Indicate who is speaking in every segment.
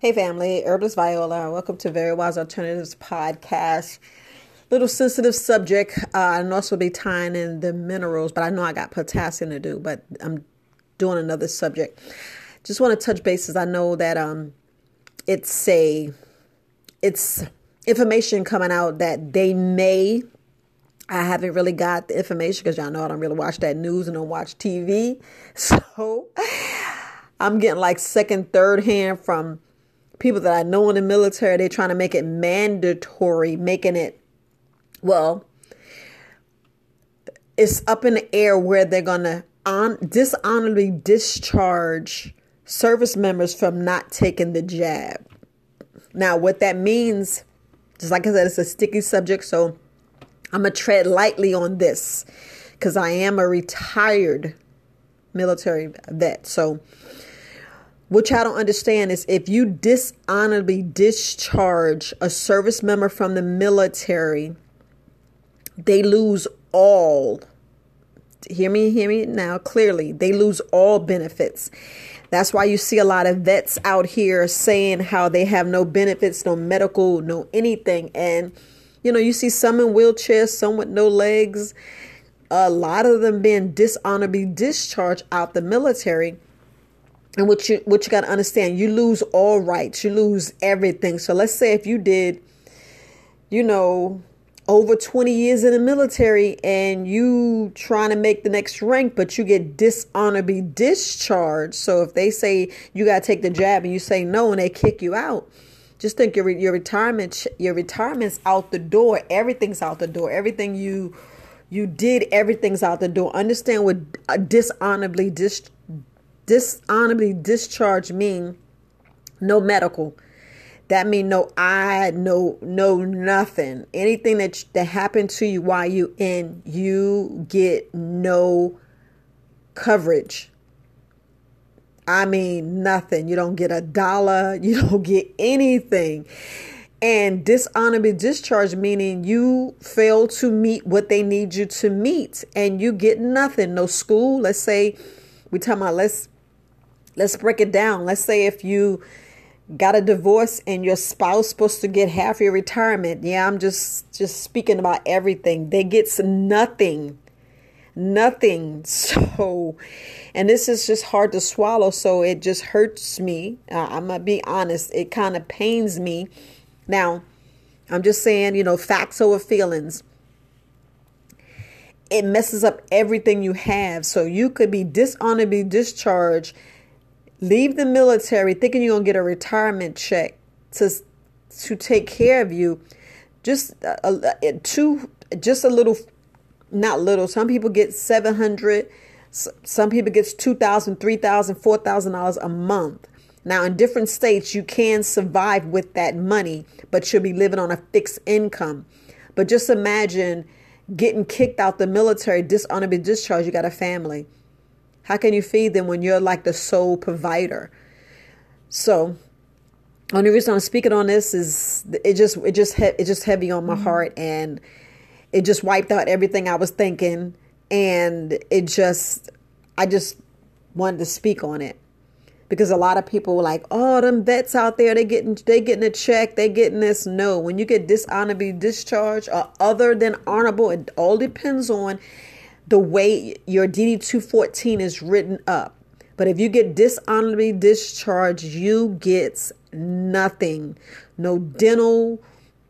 Speaker 1: Hey family, Herbalist Viola. Welcome to Very Wise Alternatives podcast. Little sensitive subject. Uh, and also be tying in the minerals, but I know I got potassium to do, but I'm doing another subject. Just want to touch bases. I know that um it's a it's information coming out that they may I haven't really got the information because y'all know I don't really watch that news and don't watch TV. So I'm getting like second, third hand from people that I know in the military, they're trying to make it mandatory, making it, well, it's up in the air where they're going to on, dishonorably discharge service members from not taking the jab. Now, what that means, just like I said, it's a sticky subject, so I'm going to tread lightly on this because I am a retired military vet. So, what y'all don't understand is if you dishonorably discharge a service member from the military, they lose all. Hear me, hear me now clearly. They lose all benefits. That's why you see a lot of vets out here saying how they have no benefits, no medical, no anything. And, you know, you see some in wheelchairs, some with no legs, a lot of them being dishonorably discharged out the military and what you what you got to understand you lose all rights you lose everything. So let's say if you did you know over 20 years in the military and you trying to make the next rank but you get dishonorably discharged. So if they say you got to take the jab and you say no and they kick you out just think your your retirement your retirement's out the door. Everything's out the door. Everything you you did everything's out the door. Understand what uh, dishonorably dis dishonorably discharge mean no medical. That mean no I no no nothing. Anything that that happened to you while you in, you get no coverage. I mean nothing. You don't get a dollar. You don't get anything. And dishonorably discharge meaning you fail to meet what they need you to meet, and you get nothing. No school. Let's say we talking about let's Let's break it down. Let's say if you got a divorce and your spouse supposed to get half your retirement. Yeah, I'm just just speaking about everything. They gets nothing. Nothing. So and this is just hard to swallow, so it just hurts me. Uh, I'm going to be honest. It kind of pains me. Now, I'm just saying, you know, facts over feelings it messes up everything you have. So you could be dishonorably discharged leave the military thinking you're going to get a retirement check to to take care of you. Just a, a, two just a little not little some people get 700 some people gets 2000 3000 4000 dollars a month. Now in different states you can survive with that money but you'll be living on a fixed income. But just imagine getting kicked out the military dishonorably discharged you got a family how can you feed them when you're like the sole provider? So, only reason I'm speaking on this is it just it just he, it just heavy on my mm-hmm. heart and it just wiped out everything I was thinking and it just I just wanted to speak on it because a lot of people were like, "Oh, them vets out there, they getting they getting a check, they getting this." No, when you get dishonorably discharged or other than honorable, it all depends on the way your DD 214 is written up. But if you get dishonorably discharged, you get nothing. No dental,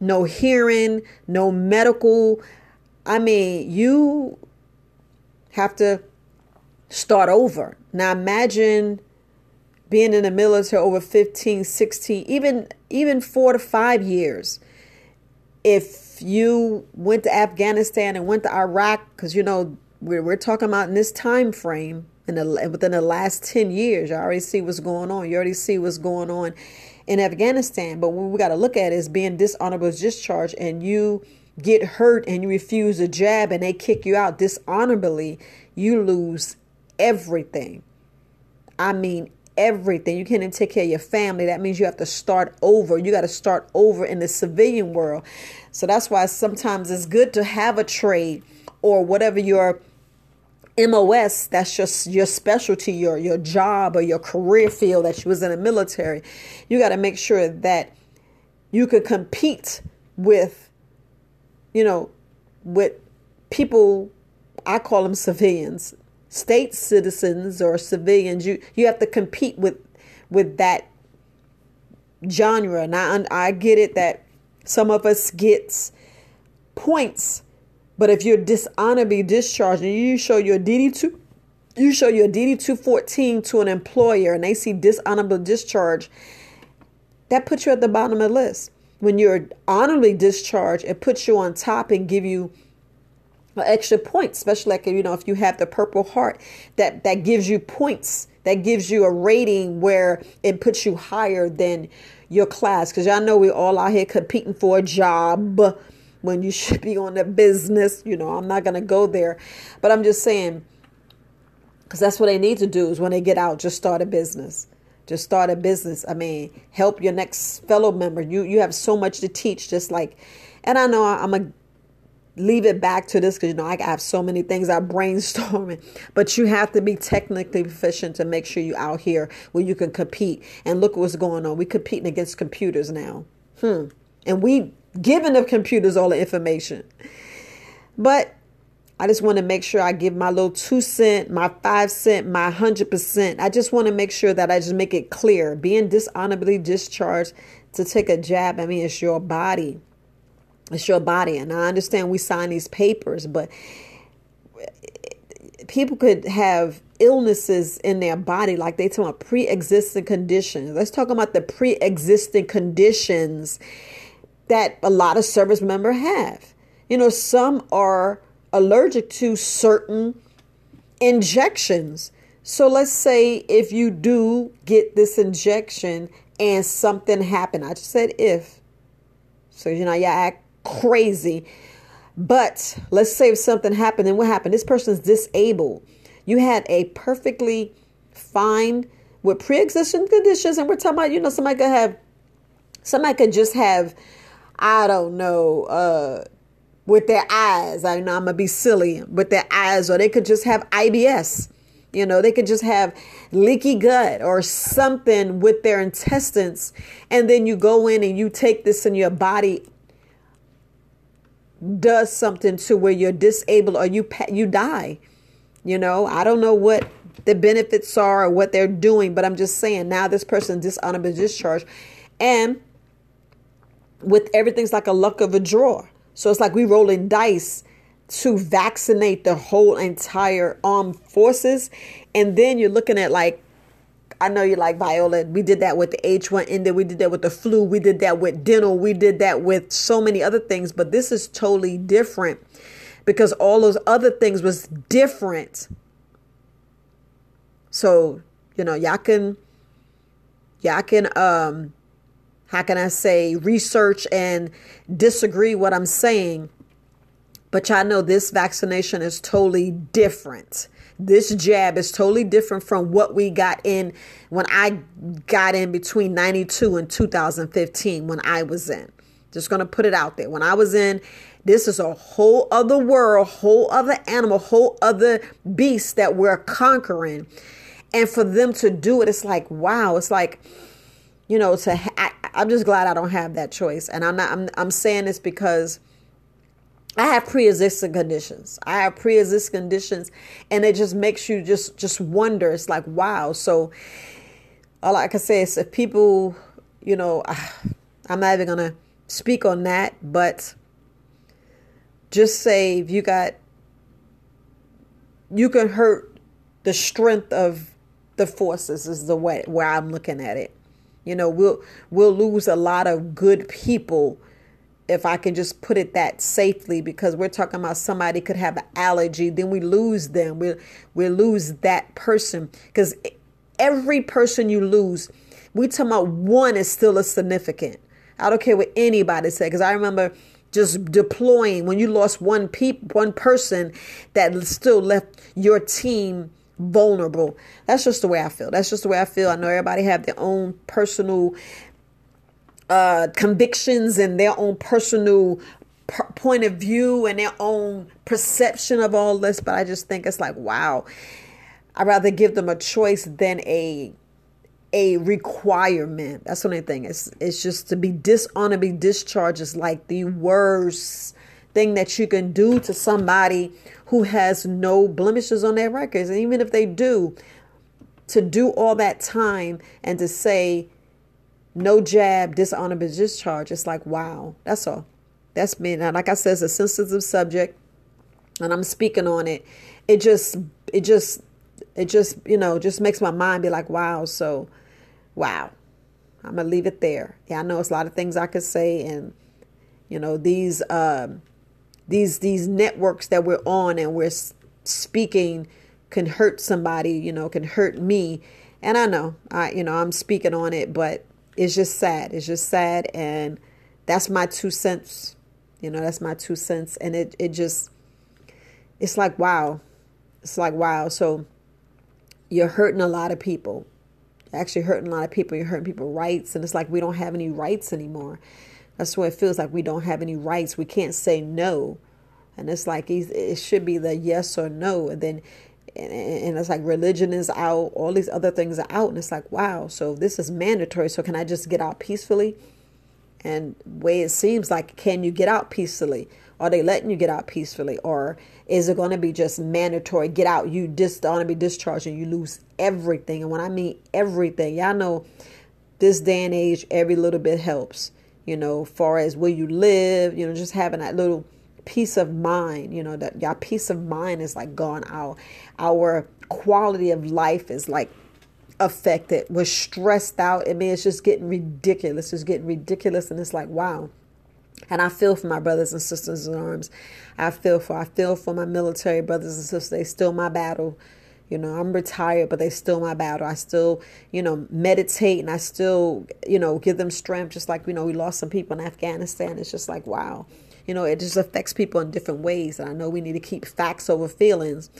Speaker 1: no hearing, no medical. I mean, you have to start over. Now imagine being in the military over 15, 16, even even 4 to 5 years. If you went to Afghanistan and went to Iraq cuz you know we're, we're talking about in this time frame in the, within the last 10 years you already see what's going on. You already see what's going on in afghanistan. But what we got to look at is being dishonorable discharged and you get hurt and you refuse a jab and they kick you out dishonorably you lose everything. I mean everything. You can't even take care of your family. That means you have to start over. You got to start over in the civilian world. So that's why sometimes it's good to have a trade or whatever your MOS, that's just your specialty, your your job or your career field that you was in the military. You got to make sure that you could compete with, you know, with people. I call them civilians, state citizens or civilians. You you have to compete with with that genre. And I, I get it that some of us gets points but if you're dishonorably discharged and you show your DD two, you show your DD two fourteen to an employer and they see dishonorable discharge, that puts you at the bottom of the list. When you're honorably discharged, it puts you on top and give you extra points, especially like you know if you have the Purple Heart, that that gives you points, that gives you a rating where it puts you higher than your class. Because y'all know we all out here competing for a job when you should be on the business. You know, I'm not going to go there, but I'm just saying, because that's what they need to do is when they get out, just start a business. Just start a business. I mean, help your next fellow member. You you have so much to teach. Just like, and I know I'm a leave it back to this because you know I have so many things I'm brainstorming, but you have to be technically proficient to make sure you out here where you can compete. And look what's going on. We competing against computers now. Hmm. And we giving the computers all the information. But I just want to make sure I give my little two cent, my five cent, my hundred percent. I just want to make sure that I just make it clear. Being dishonorably discharged to take a jab, I mean, it's your body. It's your body. And I understand we sign these papers, but people could have illnesses in their body, like they talk about pre-existing conditions. Let's talk about the pre-existing conditions that a lot of service members have. You know, some are allergic to certain injections. So let's say if you do get this injection and something happened, I just said if. So you know, you act crazy. But let's say if something happened, then what happened? This person's disabled. You had a perfectly fine with pre-existing conditions, and we're talking about, you know, somebody could have somebody could just have I don't know, uh, with their eyes. I know I'm gonna be silly with their eyes, or they could just have IBS. You know, they could just have leaky gut or something with their intestines, and then you go in and you take this and your body does something to where you're disabled or you you die. You know, I don't know what the benefits are or what they're doing, but I'm just saying now this person dishonorable discharge, and with everything's like a luck of a draw. So it's like we rolling dice to vaccinate the whole entire armed forces. And then you're looking at like, I know you like Viola. We did that with the H1N1. We did that with the flu. We did that with dental. We did that with so many other things. But this is totally different because all those other things was different. So, you know, y'all can, y'all can, um, how can I say, research and disagree what I'm saying. But y'all know this vaccination is totally different. This jab is totally different from what we got in when I got in between 92 and 2015 when I was in. Just going to put it out there. When I was in, this is a whole other world, whole other animal, whole other beast that we're conquering. And for them to do it, it's like, wow, it's like, you know, to I, I'm just glad I don't have that choice. And I'm not I'm I'm saying this because I have pre-existing conditions. I have pre-existing conditions and it just makes you just just wonder. It's like, wow. So uh, all I can say is if people, you know, ah, I'm not even gonna speak on that, but just say if you got you can hurt the strength of the forces is the way where I'm looking at it. You know, we'll we'll lose a lot of good people if I can just put it that safely because we're talking about somebody could have an allergy, then we lose them. We we lose that person because every person you lose, we talking about one is still a significant. I don't care what anybody say because I remember just deploying when you lost one peep one person that still left your team vulnerable. That's just the way I feel. That's just the way I feel. I know everybody have their own personal uh, convictions and their own personal point of view and their own perception of all this, but I just think it's like, wow. I'd rather give them a choice than a a requirement. That's the only thing. It's it's just to be dishonorably discharged is like the worst thing that you can do to somebody who has no blemishes on their records. And even if they do, to do all that time and to say no jab, dishonorable discharge, it's like wow. That's all. That's me. Now, like I said, it's a sensitive subject, and I'm speaking on it. It just, it just, it just, you know, just makes my mind be like, wow. So, wow. I'm gonna leave it there. Yeah, I know it's a lot of things I could say, and you know these um, these these networks that we're on and we're speaking can hurt somebody. You know, can hurt me, and I know I you know I'm speaking on it, but it's just sad. It's just sad, and that's my two cents you know, that's my two cents. And it, it just, it's like, wow. It's like, wow. So you're hurting a lot of people. You're actually hurting a lot of people. You're hurting people rights. And it's like we don't have any rights anymore. That's what it feels like. We don't have any rights. We can't say no. And it's like it should be the yes or no. And then and it's like religion is out, all these other things are out, and it's like, wow, so this is mandatory. So can I just get out peacefully? And way it seems like, can you get out peacefully? Are they letting you get out peacefully? Or is it going to be just mandatory? Get out. You just going to be discharged and you lose everything. And when I mean everything, y'all know this day and age, every little bit helps. You know, far as where you live, you know, just having that little peace of mind, you know, that your peace of mind is like gone out. Our quality of life is like affected, We're stressed out. I mean, it's just getting ridiculous. It's getting ridiculous. And it's like, wow. And I feel for my brothers and sisters in arms. I feel for I feel for my military brothers and sisters. They still my battle. You know, I'm retired, but they still my battle. I still, you know, meditate and I still, you know, give them strength. Just like, you know, we lost some people in Afghanistan. It's just like, wow. You know, it just affects people in different ways. And I know we need to keep facts over feelings.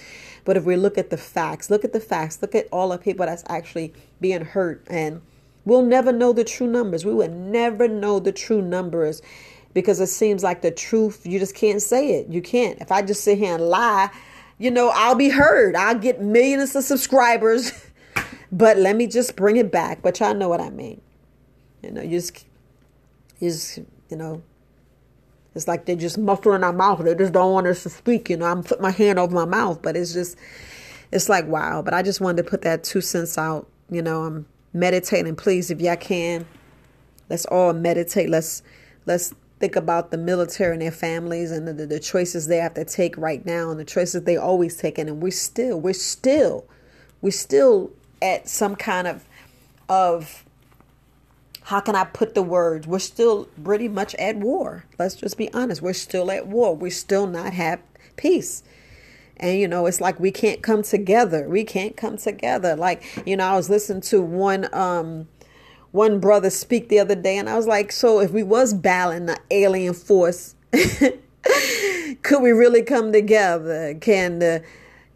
Speaker 1: But if we look at the facts, look at the facts, look at all the people that's actually being hurt. And we'll never know the true numbers. We will never know the true numbers because it seems like the truth, you just can't say it. You can't. If I just sit here and lie, you know, I'll be heard. I'll get millions of subscribers. but let me just bring it back. But y'all know what I mean. You know, you just, you just, you know, it's like they're just muffling our mouth. They just don't want us to speak. You know, I'm putting my hand over my mouth, but it's just, it's like wow. But I just wanted to put that two cents out. You know, I'm meditating. Please, if y'all can, let's all meditate. Let's let's think about the military and their families and the, the choices they have to take right now and the choices they always take. And we're still, we're still, we're still at some kind of of how can I put the words? We're still pretty much at war. Let's just be honest. We're still at war. We still not have peace. And you know, it's like we can't come together. We can't come together. Like, you know, I was listening to one um one brother speak the other day and I was like, so if we was battling the alien force, could we really come together? Can the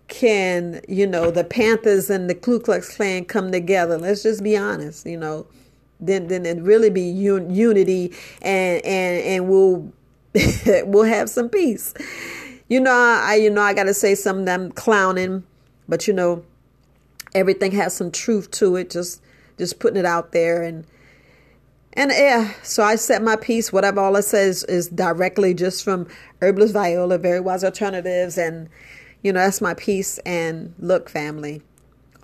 Speaker 1: can, you know, the Panthers and the Ku Klux Klan come together? Let's just be honest, you know then then it really be un- unity and and and we'll we'll have some peace. You know, I you know I got to say something. I'm clowning, but you know, everything has some truth to it. Just just putting it out there and and yeah. So I set my piece. Whatever all it says is directly just from Herbalist Viola, Very Wise Alternatives, and you know that's my piece. And look, family,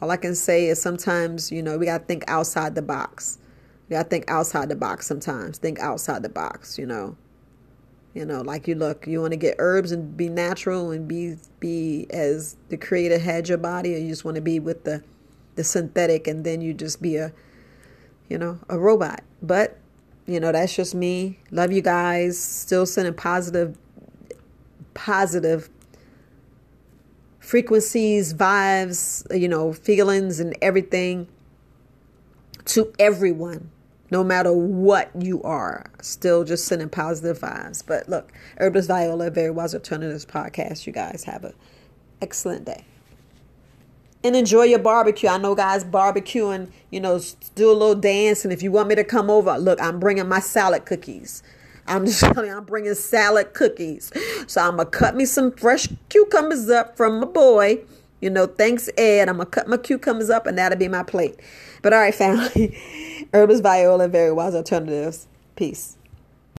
Speaker 1: all I can say is sometimes you know we got to think outside the box. You gotta think outside the box sometimes. Think outside the box, you know. You know, like you look, you want to get herbs and be natural and be be as the creator had your body, or you just want to be with the the synthetic and then you just be a you know, a robot. But, you know, that's just me. Love you guys. Still sending positive positive frequencies, vibes, you know, feelings and everything to everyone no matter what you are. Still just sending positive vibes. But look, Herbalist Viola, Very Wise Alternatives podcast. You guys have an excellent day. And enjoy your barbecue. I know guys barbecuing, you know, do a little dance. And if you want me to come over, look, I'm bringing my salad cookies. I'm just telling you, I'm bringing salad cookies. So I'm going to cut me some fresh cucumbers up from my boy. You know, thanks, Ed. I'm going to cut my cucumbers up and that'll be my plate. But all right, family. Herbs Viola, Very Wise Alternatives. Peace.